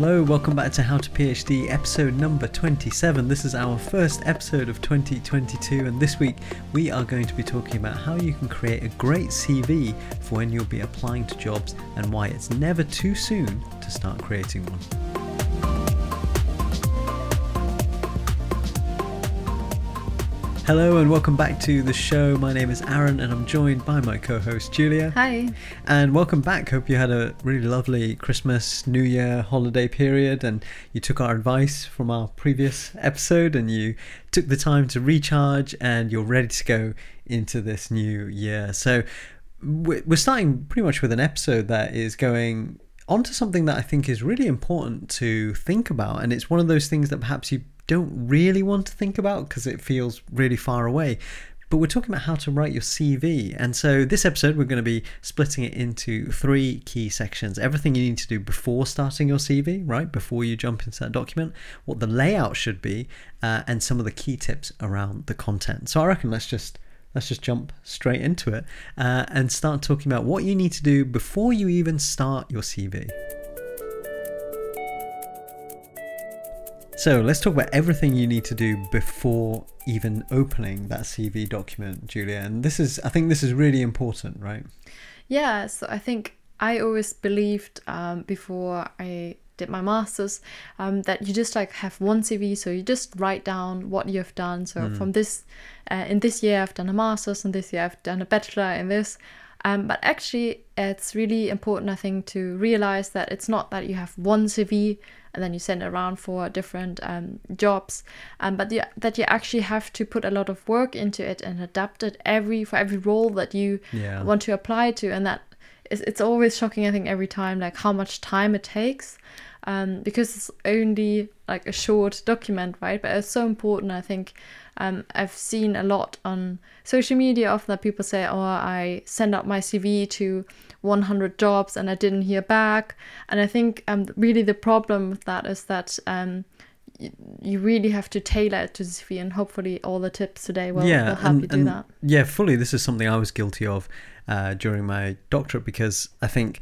Hello, welcome back to How to PhD episode number 27. This is our first episode of 2022, and this week we are going to be talking about how you can create a great CV for when you'll be applying to jobs and why it's never too soon to start creating one. Hello and welcome back to the show. My name is Aaron and I'm joined by my co host Julia. Hi. And welcome back. Hope you had a really lovely Christmas, New Year holiday period and you took our advice from our previous episode and you took the time to recharge and you're ready to go into this new year. So we're starting pretty much with an episode that is going onto something that I think is really important to think about. And it's one of those things that perhaps you don't really want to think about because it feels really far away. But we're talking about how to write your CV. And so this episode, we're going to be splitting it into three key sections. Everything you need to do before starting your CV, right? Before you jump into that document, what the layout should be, uh, and some of the key tips around the content. So I reckon let's just let's just jump straight into it uh, and start talking about what you need to do before you even start your CV. So let's talk about everything you need to do before even opening that CV document, Julia. And this is, I think, this is really important, right? Yeah. So I think I always believed um, before I did my masters um, that you just like have one CV. So you just write down what you've done. So mm. from this, uh, in this year I've done a masters, and this year I've done a bachelor in this. Um, but actually, it's really important, I think, to realize that it's not that you have one CV and then you send it around for different um, jobs, um, but you, that you actually have to put a lot of work into it and adapt it every for every role that you yeah. want to apply to, and that is, it's always shocking. I think every time, like how much time it takes. Um, because it's only like a short document, right? But it's so important, I think, um, I've seen a lot on social media often that people say, "Oh, I send out my CV to 100 jobs and I didn't hear back." And I think um, really the problem with that is that um, you really have to tailor it to the CV, and hopefully all the tips today will, yeah, will help and, you do that. Yeah, fully. This is something I was guilty of uh, during my doctorate because I think,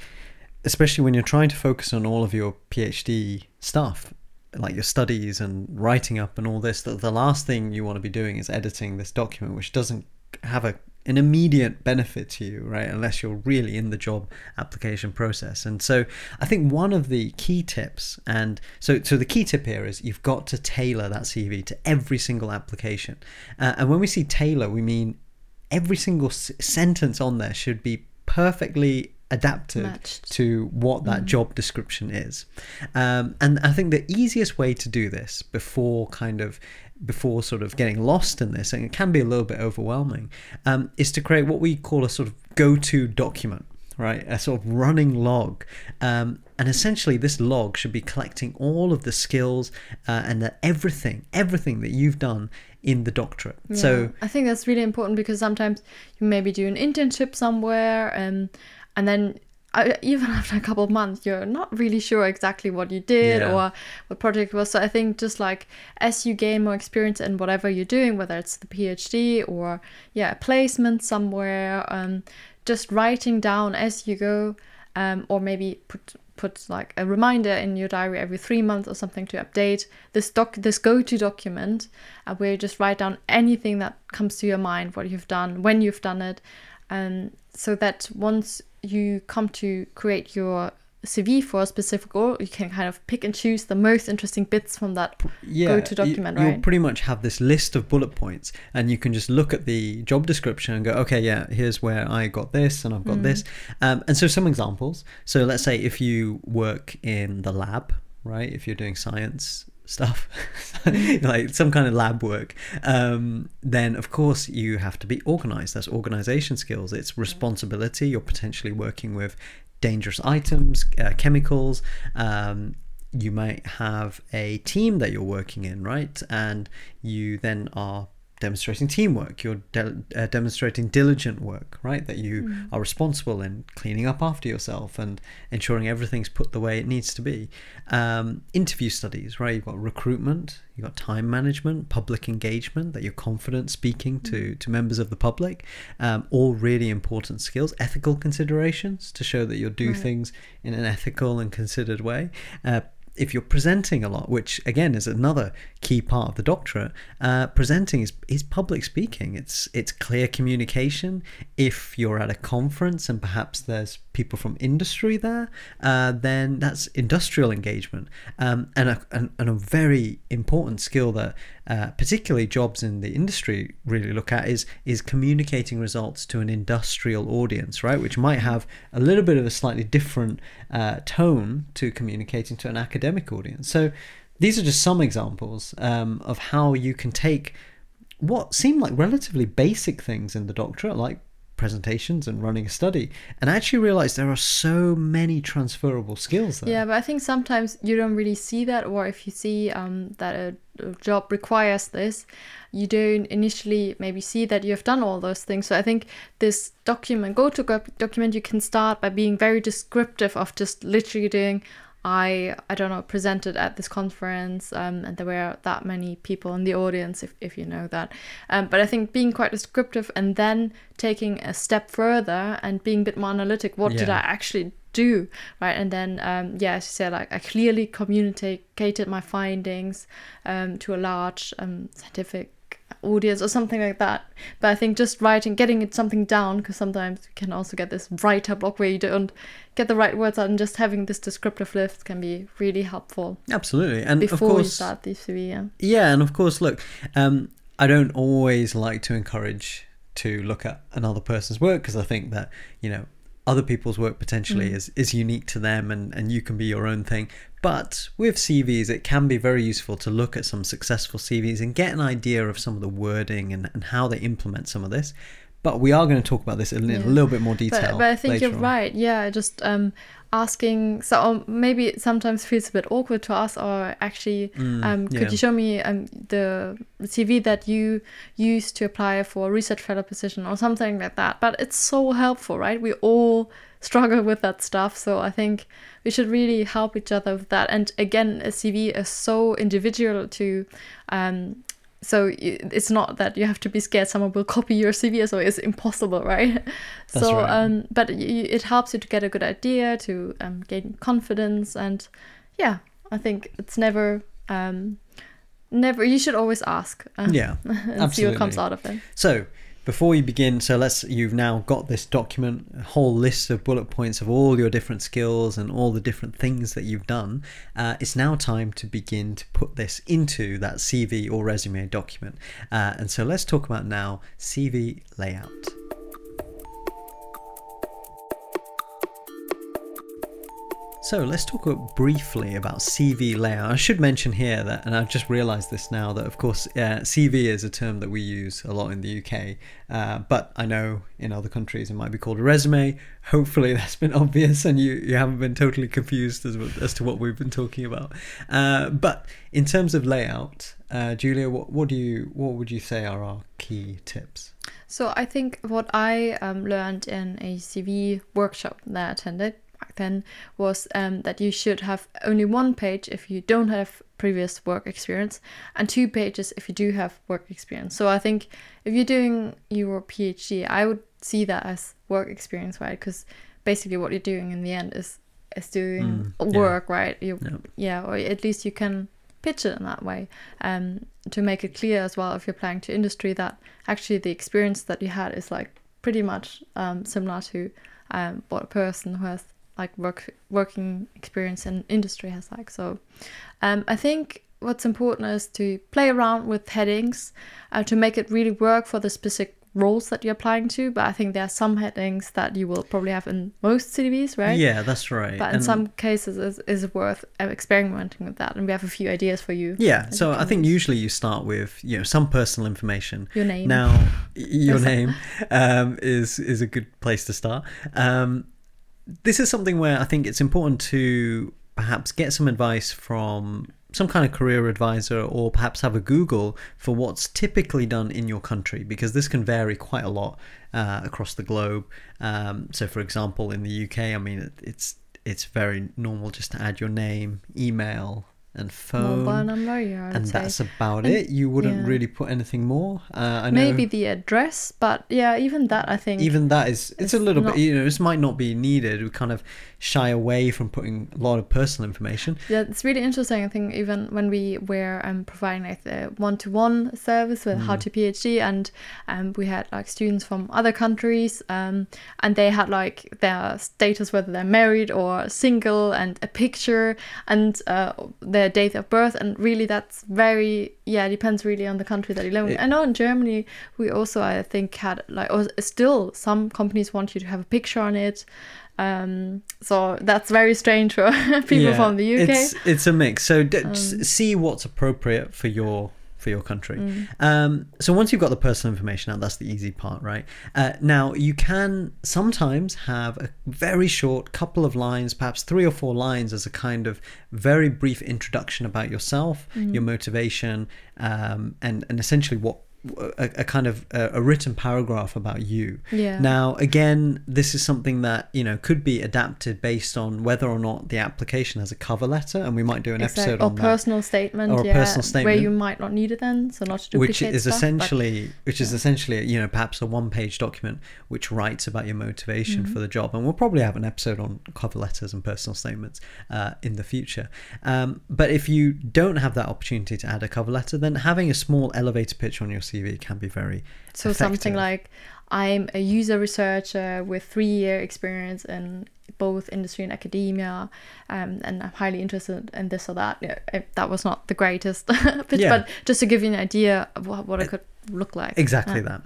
especially when you're trying to focus on all of your PhD stuff, like your studies and writing up and all this that the last thing you want to be doing is editing this document which doesn't have a an immediate benefit to you right unless you're really in the job application process. And so i think one of the key tips and so so the key tip here is you've got to tailor that cv to every single application. Uh, and when we see tailor we mean every single s- sentence on there should be perfectly adapted Matched. to what that mm. job description is. Um, and I think the easiest way to do this before kind of before sort of getting lost in this, and it can be a little bit overwhelming, um, is to create what we call a sort of go-to document. Right, a sort of running log, um, and essentially this log should be collecting all of the skills uh, and the, everything, everything that you've done in the doctorate. Yeah, so I think that's really important because sometimes you maybe do an internship somewhere, and and then uh, even after a couple of months you're not really sure exactly what you did yeah. or what project was so i think just like as you gain more experience in whatever you're doing whether it's the phd or yeah a placement somewhere um, just writing down as you go um, or maybe put put like a reminder in your diary every three months or something to update this doc this go-to document uh, where you just write down anything that comes to your mind what you've done when you've done it um, so that once you come to create your CV for a specific goal, you can kind of pick and choose the most interesting bits from that yeah, go-to document, you, right? You'll pretty much have this list of bullet points, and you can just look at the job description and go, okay, yeah, here's where I got this, and I've got mm. this. Um, and so some examples. So let's say if you work in the lab, right? If you're doing science stuff, like some kind of lab work, um, then of course you have to be organized. That's organization skills. It's responsibility. You're potentially working with dangerous items, uh, chemicals. Um, you might have a team that you're working in, right? And you then are demonstrating teamwork. You're de- uh, demonstrating diligent work right? That you mm. are responsible in cleaning up after yourself and ensuring everything's put the way it needs to be. Um, interview studies right? You've got recruitment you've got time management public engagement that you're confident speaking to mm. to members of the public. Um, all really important skills. Ethical considerations to show that you'll do right. things in an ethical and considered way. Uh, if you're presenting a lot, which again is another key part of the doctorate, uh, presenting is, is public speaking. It's it's clear communication. If you're at a conference and perhaps there's people from industry there, uh, then that's industrial engagement, um, and, a, and, and a very important skill that uh, particularly jobs in the industry really look at is is communicating results to an industrial audience, right? Which might have a little bit of a slightly different uh, tone to communicating to an academic audience. So these are just some examples um, of how you can take what seem like relatively basic things in the doctorate, like presentations and running a study and I actually realized there are so many transferable skills there. Yeah, but I think sometimes you don't really see that, or if you see um, that a, a, job requires this, you don't initially maybe see that you have done all those things. So I think this document, go to document, you can start by being very descriptive of just literally doing I I don't know presented at this conference um, and there were that many people in the audience if, if you know that um, but I think being quite descriptive and then taking a step further and being a bit more analytic what yeah. did I actually do right and then um, yeah as you said like I clearly communicated my findings um, to a large um, scientific audience or something like that. But I think just writing, getting it something down, because sometimes you can also get this writer block where you don't get the right words out, and just having this descriptive list can be really helpful. Absolutely, and before of course, you start the CV, yeah. Yeah, and of course, look, um, I don't always like to encourage to look at another person's work because I think that you know other people's work potentially mm. is, is unique to them and, and you can be your own thing. But with CVs, it can be very useful to look at some successful CVs and get an idea of some of the wording and, and how they implement some of this. But we are going to talk about this in, yeah. a little bit more detail. But, but I think you're on. right. Yeah, just um, asking so um, maybe it sometimes feels a bit awkward to ask or actually mm, um, could yeah. you show me um, the cv that you used to apply for a research fellow position or something like that? But it's so helpful right? We all struggle with that stuff so i think we should really help each other with that. And again a cv is so individual to um, so it's not that you have to be scared someone will copy your CV, so it's impossible, right? That's so, right. Um, but it helps you to get a good idea, to um, gain confidence, and yeah, I think it's never, um, never. You should always ask. Uh, yeah, and absolutely. see what comes out of it. So before you begin, so let's you've now got this document, a whole list of bullet points of all your different skills and all the different things that you've done. Uh, it's now time to begin to put this into that CV or resume document. Uh, and so let's talk about now CV layout. So let's talk briefly about CV layout. I should mention here that, and I've just realised this now, that of course uh, CV is a term that we use a lot in the UK, uh, but I know in other countries it might be called a resume. Hopefully that's been obvious and you, you haven't been totally confused as, as to what we've been talking about. Uh, but in terms of layout, uh, Julia, what, what do you what would you say are our key tips? So I think what I um, learned in a CV workshop that I attended back then was um, that you should have only one page if you don't have previous work experience and two pages if you do have work experience. So I think if you're doing your PhD, I would see that as work experience, right? Because basically what you're doing in the end is is doing mm, work, yeah. right? You, yeah. yeah, or at least you can pitch it in that way um, to make it clear as well if you're applying to industry that actually the experience that you had is like pretty much um, similar to um, what a person who has like work working experience and industry has like. So um, I think what's important is to play around with headings uh, to make it really work for the specific roles that you're applying to. But I think there are some headings that you will probably have in most CVs, right? Yeah, that's right. But in and some cases, it's, it's worth uh, experimenting with that, and we have a few ideas for you. Yeah, so I think use. usually you start with you know some personal information. Your name. Now, your name um, is is a good place to start. Um, this is something where I think it's important to perhaps get some advice from some kind of career advisor or perhaps have a Google for what's typically done in your country because this can vary quite a lot uh, across the globe. Um, so, for example, in the UK, I mean, it's it's very normal just to add your name, email, and phone. Mobile number, yeah. And say. that's about And- it. You wouldn't yeah. really put anything more. Uh, I know Maybe the address, but yeah, even that I think. even that is it's, a little not- bit you know this might not be needed. We kind of shy away from putting a lot of personal information. Yeah, it's really interesting. I think even when we were um, providing like the one-to-one service with Mm. How to PhD, and um, we had like students from other countries, um, and they had like their status whether they're married or single, and a picture and uh, their date of birth, and really that's very yeah it depends really on the country that you live in. It- I know in Germany we also I think had like or still some companies want you to have a picture on it. Um, so that's very strange for people Yeah, from the UK. It's it's a mix. So d- Um, see what's appropriate for your for your country. Mm. Um, so once you've got the personal information out, that's the easy part, right? Uh, now you can sometimes have a very short couple of lines, perhaps three or four lines, as a kind of very brief introduction about yourself, Mm. your motivation, um, and and essentially what a, a kind of a, a written paragraph about you. Yeah. Now, again, this is something that you know could be adapted based on whether or not the application has a cover letter, and we might do an Exact- episode or on that. personal statement, Or a yeah, personal statement, where you might not need it then, so not to which is stuff, but- essentially which is essentially you know perhaps a one page document which writes about your motivation Mm-hmm. for the job and we'll probably have an episode on cover letters and personal statements uh, in the future um, but if you don't have that opportunity to add a cover letter then having a small elevator pitch on your cv can be very so something like I'm a user researcher with three year experience in both industry and academia, um, and I'm highly interested in this or that. Yeah, that was not the greatest pitch, Yeah. but just to give you an idea of what, what it could look like. exactly Yeah. that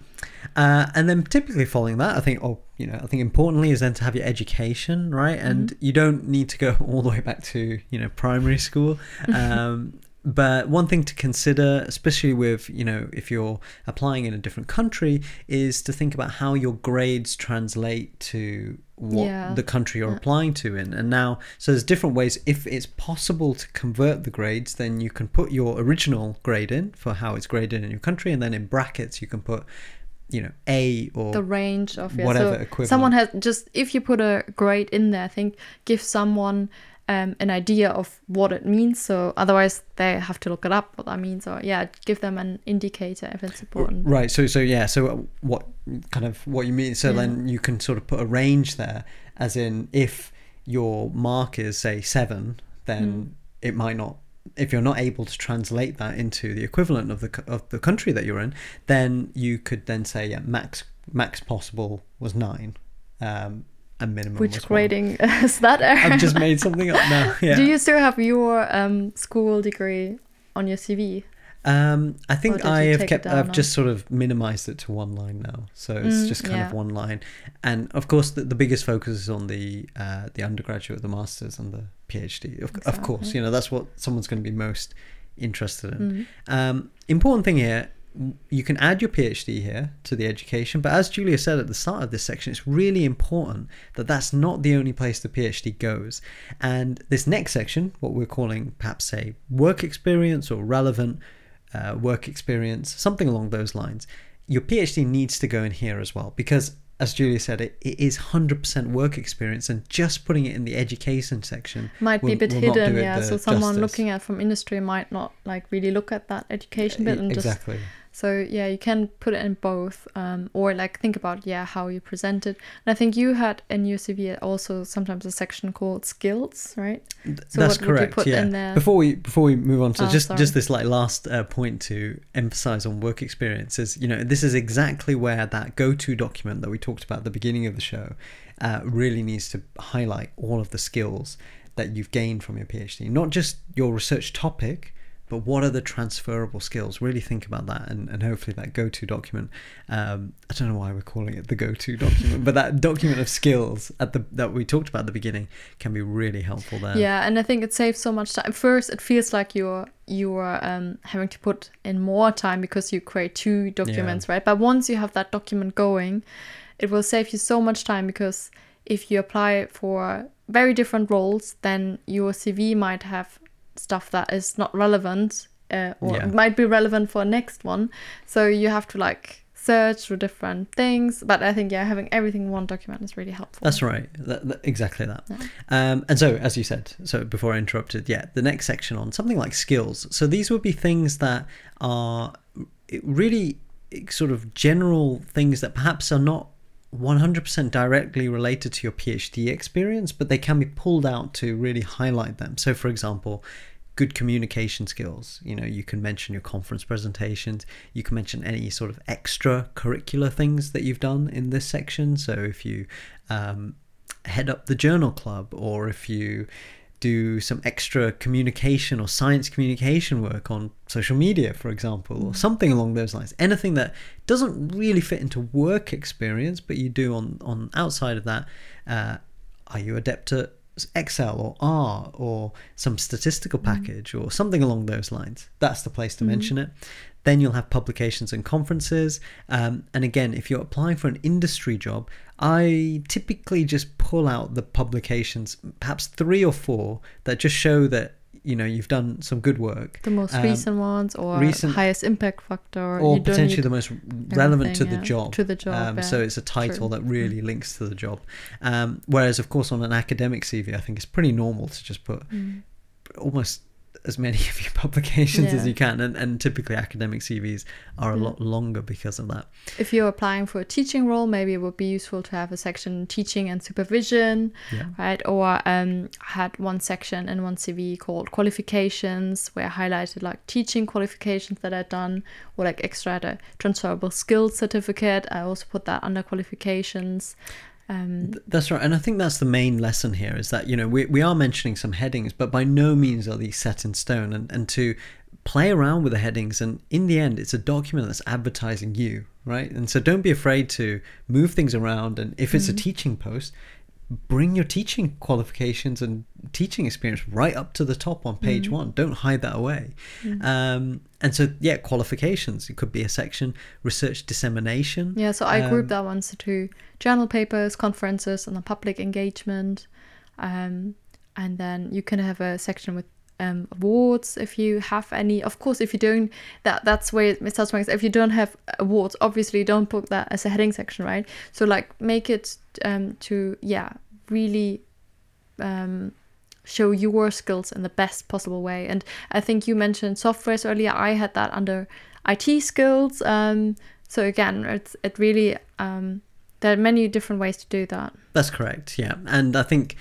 uh, and then typically following that i think oh you know i think importantly is then to have your education right and Mm-hmm. you don't need to go all the way back to you know primary school um, but one thing to consider especially with you know if you're applying in a different country is to think about how your grades translate to what Yeah. the country you're applying to in. And now so there's different ways. If it's possible to convert the grades then you can put your original grade in for how it's graded in your country. And then in brackets you can put you know a or the range of yeah, whatever so equivalent. someone has just if you put a grade in there i think give someone um, an idea of what it means so otherwise they have to look it up what that means or yeah give them an indicator if it's important Right. So so yeah. So what kind of what you mean? So Yeah. then you can sort of put a range there, as in if your mark is say seven, then Mm. it might not. If you're not able to translate that into the equivalent of the of the country that you're in, then you could then say yeah, max max possible was nine, um, and minimum which one. grading is that I've just made something up now. Yeah. do you still have your um, school degree on your cv Um, I think I have kept. I've now? just sort of minimized it to one line now, so it's Mm, just kind of one line. And of course, the, the biggest focus is on the uh, the undergraduate, the masters, and the PhD. Of, of course, you know that's what someone's going to be most interested in. Mm. Um, important thing here, you can add your PhD here to the education, but as Julia said at the start of this section, it's really important that that's not the only place the PhD goes. And this next section, what we're calling perhaps a work experience or relevant uh, work experience, something along those lines, your PhD needs to go in here as well because. As Julia said, it, it is 100% work experience, and just putting it in the education section might be a bit will hidden yeah so someone justice. looking at from industry might not like really look at that education bit and just exactly. So yeah, you can put it in both, um, or like think about yeah how you present it. And I think you had in your CV also sometimes a section called skills, right? So That's what would you correct. put yeah. in there? Before we before we move on, to Oh, just sorry. just this like last uh, point to emphasize on work experiences. You know, this is exactly where that go-to document that we talked about at the beginning of the show uh, really needs to highlight all of the skills that you've gained from your PhD, not just your research topic. But what are the transferable skills? Really think about that, and, and hopefully that go-to document. Um, I don't know why we're calling it the go-to document, but that document of skills at the that we talked about at the beginning can be really helpful there. Yeah, and I think it saves so much time. First, it feels like you're you're um, having to put in more time because you create two documents, right? But once you have that document going, it will save you so much time because if you apply for very different roles, then your CV might have stuff that is not relevant uh, or Yeah. might be relevant for next one. So you have to like search for different things. But I think yeah, having everything in one document is really helpful. That's right. That, that- exactly that. Yeah. Um, and so, as you said, so before I interrupted, yeah, the next section on something like skills. So these would be things that are really sort of general things that perhaps are not 100% directly related to your PhD experience, but they can be pulled out to really highlight them. So, for example, good communication skills. You know, you can mention your conference presentations, you can mention any sort of extracurricular things that you've done in this section. So, if you um, head up the journal club, or if you do some extra communication or science communication work on social media, for example, or something along those lines. Anything that doesn't really fit into work experience, but you do on on outside of that. Uh, are you adept at Excel or R or some statistical package or something along those lines? That's the place to mention it. Then you'll have publications and conferences. Um, and again, if you're applying for an industry job, I typically just pull out the publications, perhaps three or four, that just show that you know you've done some good work. the most Um, recent ones or recent- highest impact factor or you don't potentially the most relevant to the yeah, job. to the job, Um, So it's a title True. that really links to the job. Um, whereas, of course, on an academic CV, I think it's pretty normal to just put Mm. almost as many of your publications as you can, and, and typically academic CVs are a Yeah. lot longer because of that. if you're applying for a teaching role, maybe it would be useful to have a section teaching and supervision, Yeah. right? Or um, I had one section in one CV called qualifications, where I highlighted like teaching qualifications that I'd done, or like extra a transferable skills certificate. I also put that under qualifications. Um, That's right, and I think that's the main lesson here is that you know we we are mentioning some headings, but by no means are these set in stone, and and to play around with the headings, and in the end, it's a document that's advertising you, right? And so don't be afraid to move things around, and if it's a teaching post. Bring your teaching qualifications and teaching experience right up to the top on page one. Don't hide that away. Um, and so, yeah, qualifications. It could be a section research dissemination. Yeah, so I Um, grouped that ones into journal papers, conferences, and then public engagement. Um, and then you can have a section with um, awards if you have any. Of course, if you don't, that that's where it starts. If you don't have awards, obviously don't put that as a heading section, right? So like make it um, to yeah really um, show your skills in the best possible way. And I think you mentioned softwares earlier. I had that under IT skills. Um, so again, it's it really um, there are many different ways to do that. That's correct. Yeah, and I think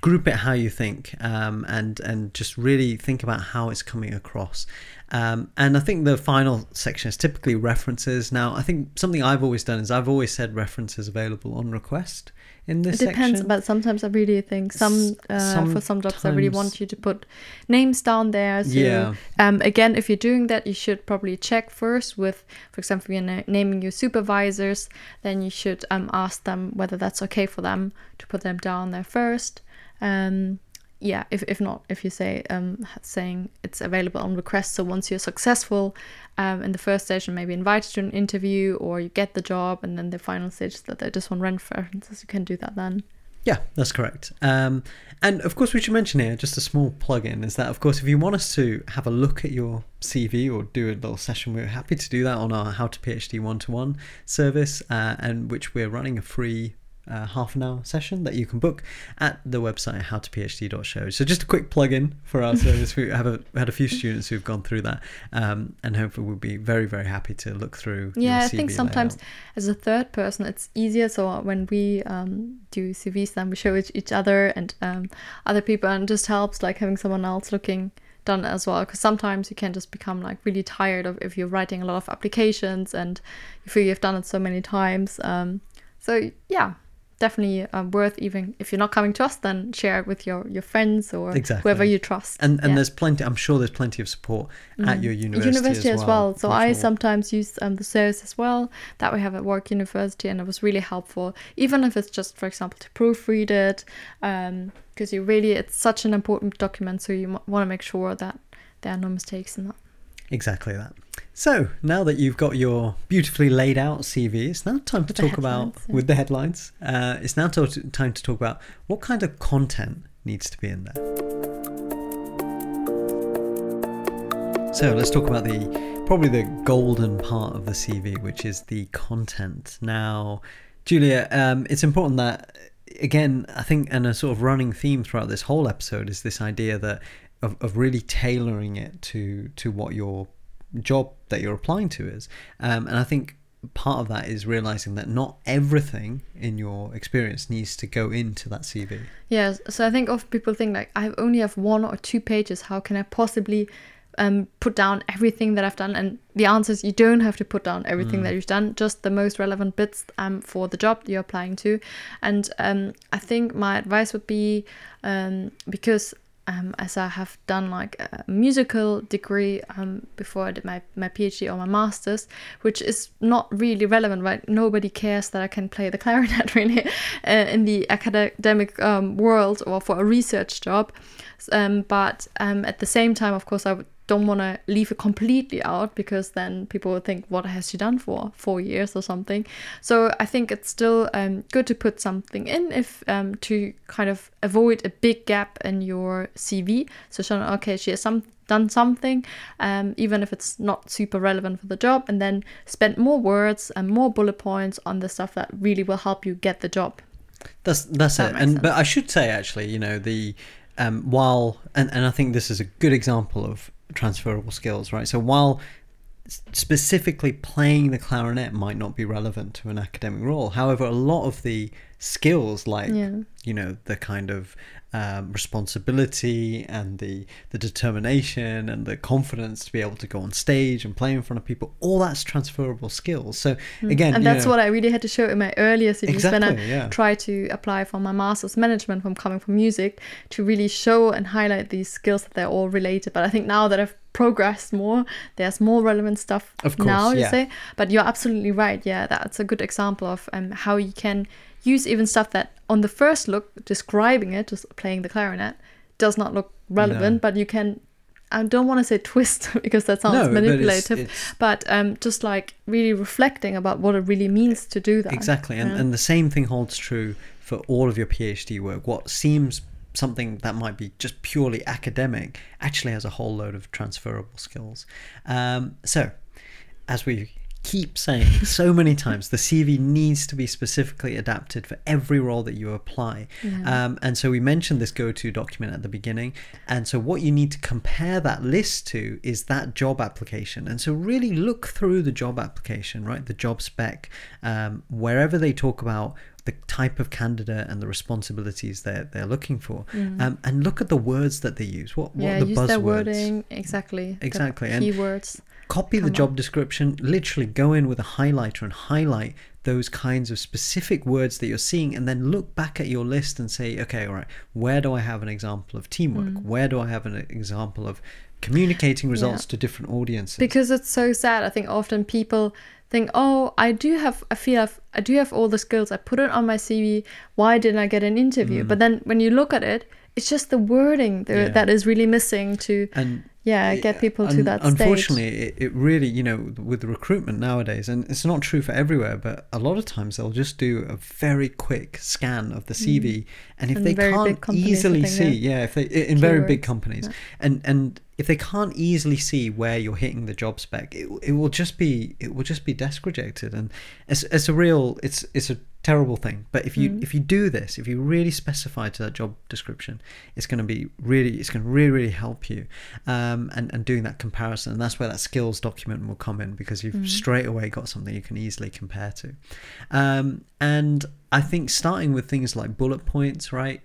group it how you think, um, and and just really think about how it's coming across. Um, and I think the final section is typically references. Now, I think something I've always done is I've always said references available on request in this It depends, section. but sometimes I really think some, uh, for some jobs I really want you to put names down there. So Yeah. um, again, if you're doing that, you should probably check first with, for example, you're na- naming your supervisors, then you should um, ask them whether that's okay for them to put them down there first. Um, yeah, if, if not, if you say um, saying it's available on request, so once you're successful um, in the first stage and maybe invited to an interview or you get the job, and then the final stage that they just want references, you can do that then. Yeah, that's correct. Um, and of course, we should mention here just a small plug-in is that, of course, if you want us to have a look at your CV or do a little session, we're happy to do that on our How to PhD one-to-one service, uh, and which we're running a free. Uh, half an hour session that you can book at the website howtophd.show. So just a quick plug-in for our service. We have a, had a few students who've gone through that, um, and hopefully we'll be very very happy to look through. your Yeah, I think sometimes layout. as a third person, it's easier. So when we um, do CVs, then we show it each other and um, other people, and it just helps like having someone else looking done as well. Because sometimes you can just become like really tired of if you're writing a lot of applications and you feel you've done it so many times. Um, so yeah, definitely um, worth even if you're not coming to us, then share it with your your friends or Exactly. whoever you trust. and and Yeah. there's plenty. I'm sure there's plenty of support at your Mm. university, as well. So I sometimes use um, the service as well that we have at work university, and it was really helpful. Even if it's just, for example, to proofread it, because you really it's such an important document, so you want to make sure that there are no mistakes in that. Exactly that. So now that you've got your beautifully laid out CV, it's now time to talk about yeah. with the headlines. Uh, it's now to- time to talk about what kind of content needs to be in there. So let's talk about the probably the golden part of the CV, which is the content. Now, Julia, um, it's important that again, I think, and a sort of running theme throughout this whole episode is this idea that of, of really tailoring it to to what your job that you're applying to is. Um, and I think part of that is realizing that not everything in your experience needs to go into that CV. Yeah, so I think often people think like I only have one or two pages. How can I possibly um, put down everything that I've done? And the answer is you don't have to put down everything mm. that you've done, just the most relevant bits um, for the job that you're applying to. And um, I think my advice would be um, because um, as I have done like a musical degree um, before I did my, my PhD or my master's, which is not really relevant, right? Nobody cares that I can play the clarinet really uh, in the academic um, world or for a research job. Um, but um, at the same time, of course, I would don't want to leave it completely out because then people will think, what has she done for four years or something? So I think it's still um, good to put something in if um, to kind of avoid a big gap in your CV. So showing, okay, she has some done something, um, even if it's not super relevant for the job, and then spend more words and more bullet points on the stuff that really will help you get the job. That's that's that it. And sense. but I should say actually, you know, the um, while and, and I think this is a good example of transferable skills, right? So while specifically playing the clarinet might not be relevant to an academic role, however, a lot of the skills like yeah. you know the kind of um, responsibility and the the determination and the confidence to be able to go on stage and play in front of people all that's transferable skills so mm. again and that's know, what i really had to show in my earlier CVs exactly, when i yeah. tried to apply for my master's management from coming from music to really show and highlight these skills that they're all related but i think now that i've progressed more there's more relevant stuff of course, now you yeah. say but you're absolutely right yeah that's a good example of um, how you can use even stuff that on the first look describing it just playing the clarinet does not look relevant no. but you can I don't want to say twist because that sounds no, manipulative, but, it's, it's, but um, just like really reflecting about what it really means to do that. Exactly, and, and the same thing holds true for all of your PhD work. What seems something that might be just purely academic actually has a whole load of transferable skills. Um, so, as we keep saying so many times the CV needs to be specifically adapted for every role that you apply. Yeah. Um, and so we mentioned this go to document at the beginning. And so what you need to compare that list to is that job application. And so really look through the job application, right? The job spec, um, wherever they talk about the type of candidate and the responsibilities they're, they're looking for mm. um, and look at the words that they use what, what yeah, the use buzzwords their wording exactly exactly and keywords copy the job description, literally go in with a highlighter and highlight those kinds of specific words that you're seeing, and then look back at your list and say, okay, all right, where do I have an example of teamwork? Mm. Where do I have an example of communicating results yeah. to different audiences? Because it's so sad. I think often people think, oh, I do have, I feel I've, I do have all the skills. I put it on my CV. Why didn't I get an interview? Mm. But then when you look at it, it's just the wording there yeah. that is really missing to and yeah get people to that unfortunately stage. It, it really you know with recruitment nowadays and it's not true for everywhere but a lot of times they'll just do a very quick scan of the cv mm. and if and they can't easily see yeah if they in keywords. very big companies yeah. and and if they can't easily see where you're hitting the job spec it, it will just be it will just be desk rejected and it's, it's a real it's it's a terrible thing but if you mm. if you do this if you really specify to that job description it's going to be really it's going to really really help you um, and and doing that comparison and that's where that skills document will come in because you've mm. straight away got something you can easily compare to um, and i think starting with things like bullet points right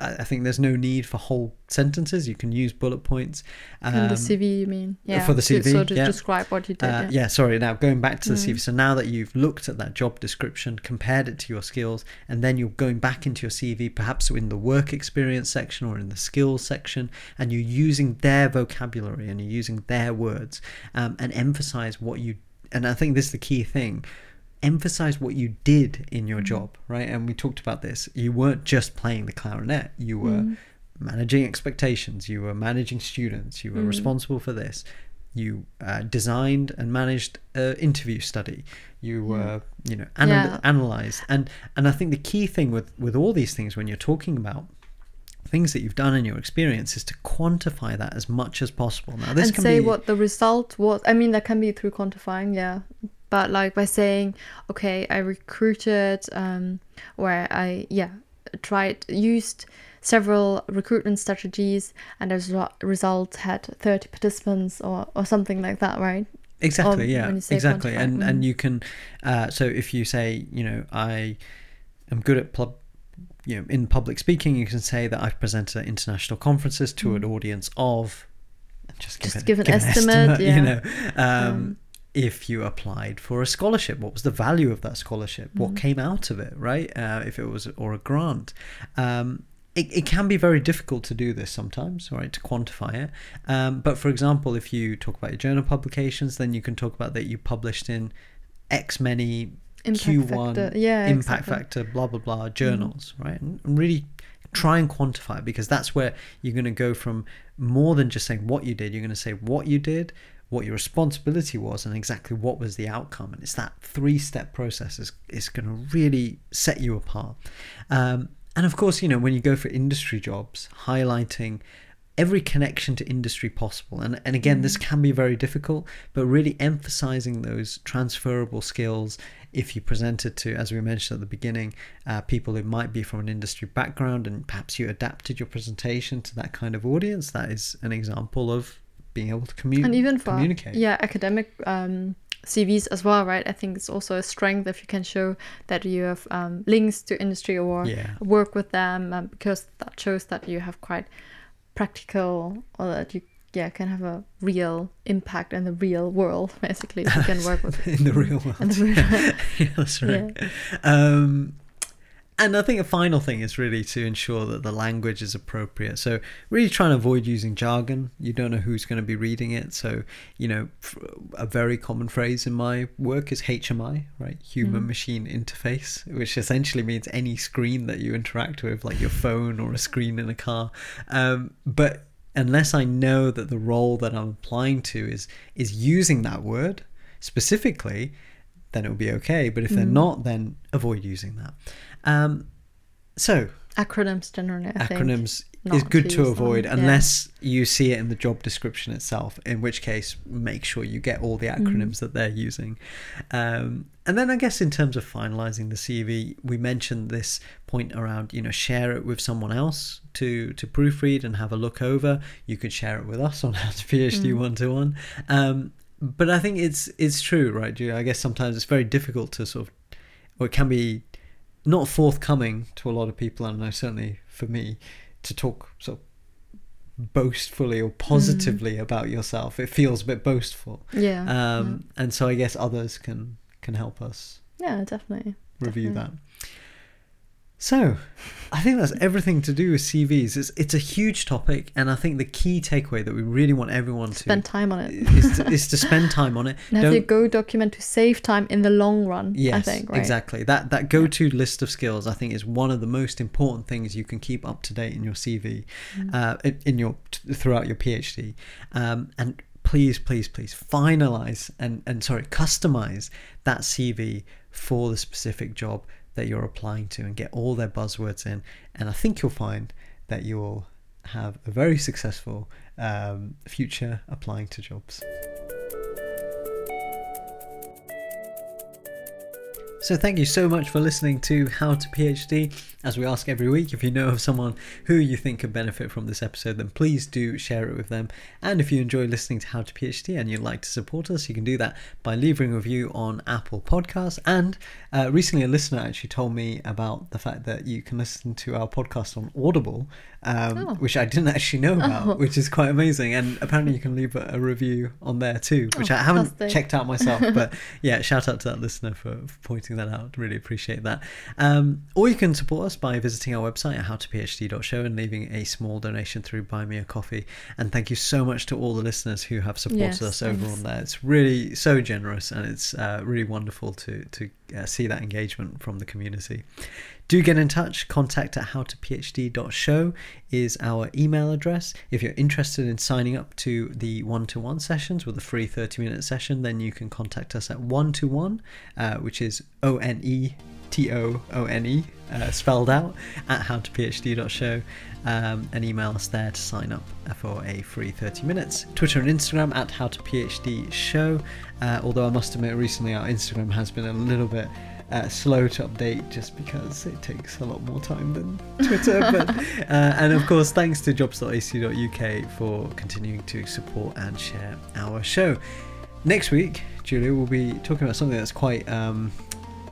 I think there's no need for whole sentences. You can use bullet points. Um, the CV, you mean? Yeah. For the CV, so to yeah. describe what you did. Uh, yeah. yeah. Sorry. Now going back to the mm. CV. So now that you've looked at that job description, compared it to your skills, and then you're going back into your CV, perhaps in the work experience section or in the skills section, and you're using their vocabulary and you're using their words, um, and emphasize what you. And I think this is the key thing emphasize what you did in your mm. job, right? And we talked about this. You weren't just playing the clarinet, you were mm. managing expectations, you were managing students, you were mm. responsible for this. You uh, designed and managed an interview study. You were, you know, anal- yeah. analyzed, and and I think the key thing with with all these things when you're talking about things that you've done in your experience is to quantify that as much as possible. Now, this and can say be what the result was. I mean, that can be through quantifying, yeah. But like by saying, okay, I recruited, um, where I yeah tried used several recruitment strategies, and as a result had thirty participants or or something like that, right? exactly Or yeah when you say exactly quantify, and mm. and you can uh, so if you say you know i am good at pub you know in public speaking you can say that i've presented at international conferences to an audience of just give, Mm. Just it, give an estimate, yeah. you know um, Um, if you applied for a scholarship? What was the value of that scholarship? Mm. what came out of it right? Uh, if it was or a grant. Um, it, it can be very difficult to do this sometimes right to quantify it. Um, but for example if you talk about your journal publications then you can talk about that you published in x many Impact q1 factor, yeah, impact exactly. factor blah blah blah journals right? And really try and quantify it because that's where you're going to go from more than just saying what you did you're going to say what you did what your responsibility was and exactly what was the outcome. And it's that three step process is, is going to really set you apart. Um, and of course you know when you go for industry jobs highlighting every connection to industry possible. And, and again this can be very difficult but really emphasizing those transferable skills. If you presented to as we mentioned at the beginning uh, people who might be from an industry background and perhaps you adapted your presentation to that kind of audience that is an example of being able to commu- and even for communicate yeah academic um, CVs as well, right? I think it's also a strength if you can show that you have um, links to industry or Yeah. work with them, um, because that shows that you have quite practical or that you yeah can have a real impact in the real world. Basically, if you can work with in the real world in the real world. yeah, that's right. Um, and I think a final thing is really to ensure that the language is appropriate. So really trying to avoid using jargon. You don't know who's going to be reading it. So you know, a very common phrase in my work is HMI, right? Human machine interface, which essentially means any screen that you interact with, like your phone or a screen in a car. Um, but unless I know that the role that I'm applying to is is using that word specifically, then it'll be okay. But if they're not, then avoid using that. Um, so Acronyms generally, I acronyms not is good to them, avoid yeah. unless you see it in the job description itself. In which case, make sure you get all the Mm-hmm. acronyms that they're using. Um, and then I guess in terms of finalizing the CV, we mentioned this point around you know share it with someone else to to proofread and have a look over. You could share it with us on how to PhD one to one. Um, But I think it's it's true, right? I guess sometimes it's very difficult to sort of, or it can be not forthcoming to a lot of people, and I know certainly for me, to talk sort of boastfully or positively about yourself. It feels a bit boastful, Yeah. um, and so I guess others can can help us yeah, definitely. review Definitely. that. So, I think that's everything to do with CVs. It's it's a huge topic, and I think the key takeaway that we really want everyone to Spend time on it. is, to, is to spend time on it. And have Don't- your go document to save time in the long run. Yes, I think, right? exactly. That that go-to list of skills, I think, is one of the most important things you can keep up to date in your CV, Mm. uh, in, in your throughout your PhD. Um, and please, please, please finalize and and sorry, customize that CV for the specific job that you're applying to, and get all their buzzwords in. And I think you'll find that you'll have a very successful um, future applying to jobs. So thank you so much for listening to How to PhD. As we ask every week, if you know of someone who you think could benefit from this episode, then please do share it with them. And if you enjoy listening to How to PhD and you'd like to support us, you can do that by leaving a review on Apple Podcasts. And uh, recently, a listener actually told me about the fact that you can listen to our podcast on Audible, um, Oh. which I didn't actually know about, Oh. which is quite amazing. And apparently, you can leave a, a review on there too, which Oh, I haven't fantastic. checked out myself. But yeah, shout out to that listener for, for pointing that out. Really appreciate that. Um, or you can support us by visiting our website at howtophd.show and leaving a small donation through Buy Me a Coffee. And thank you so much to all the listeners who have supported Yes, us over thanks. on there. It's really so generous and it's uh, really wonderful to, to uh, see that engagement from the community. Do get in touch. Contact at howtophd.show is our email address. If you're interested in signing up to the one to one sessions with a free 30 minute session, then you can contact us at one to one, which is O N E T O O N E, uh, spelled out, at howtophd.show. Um, and email us there to sign up for a free 30 minutes. Twitter and Instagram at howtophd show. Uh, although I must admit, recently our Instagram has been a little bit uh, slow to update just because it takes a lot more time than Twitter. but, uh, and of course, thanks to jobs.ac.uk for continuing to support and share our show. Next week, Julia, we'll be talking about something that's quite. Um,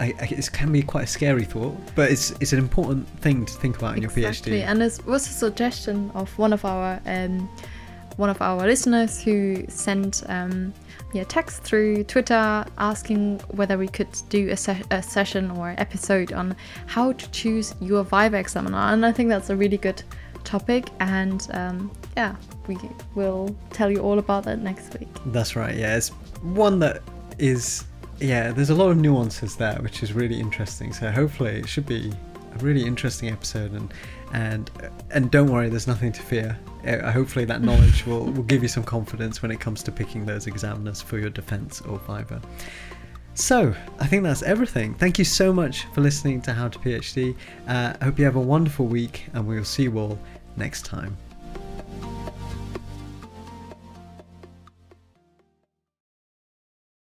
I, I, it can be quite a scary thought, but it's it's an important thing to think about in exactly. your PhD. Exactly, And it was a suggestion of one of our um, one of our listeners who sent um, me a text through Twitter asking whether we could do a, se- a session or episode on how to choose your Viva examiner, and I think that's a really good topic. And um, yeah, we will tell you all about that next week. That's right. Yeah, it's one that is yeah. There's a lot of nuances there, which is really interesting. So hopefully, it should be a really interesting episode and and and don't worry there's nothing to fear uh, hopefully that knowledge will, will give you some confidence when it comes to picking those examiners for your defense or viva so i think that's everything thank you so much for listening to how to phd uh, i hope you have a wonderful week and we'll see you all next time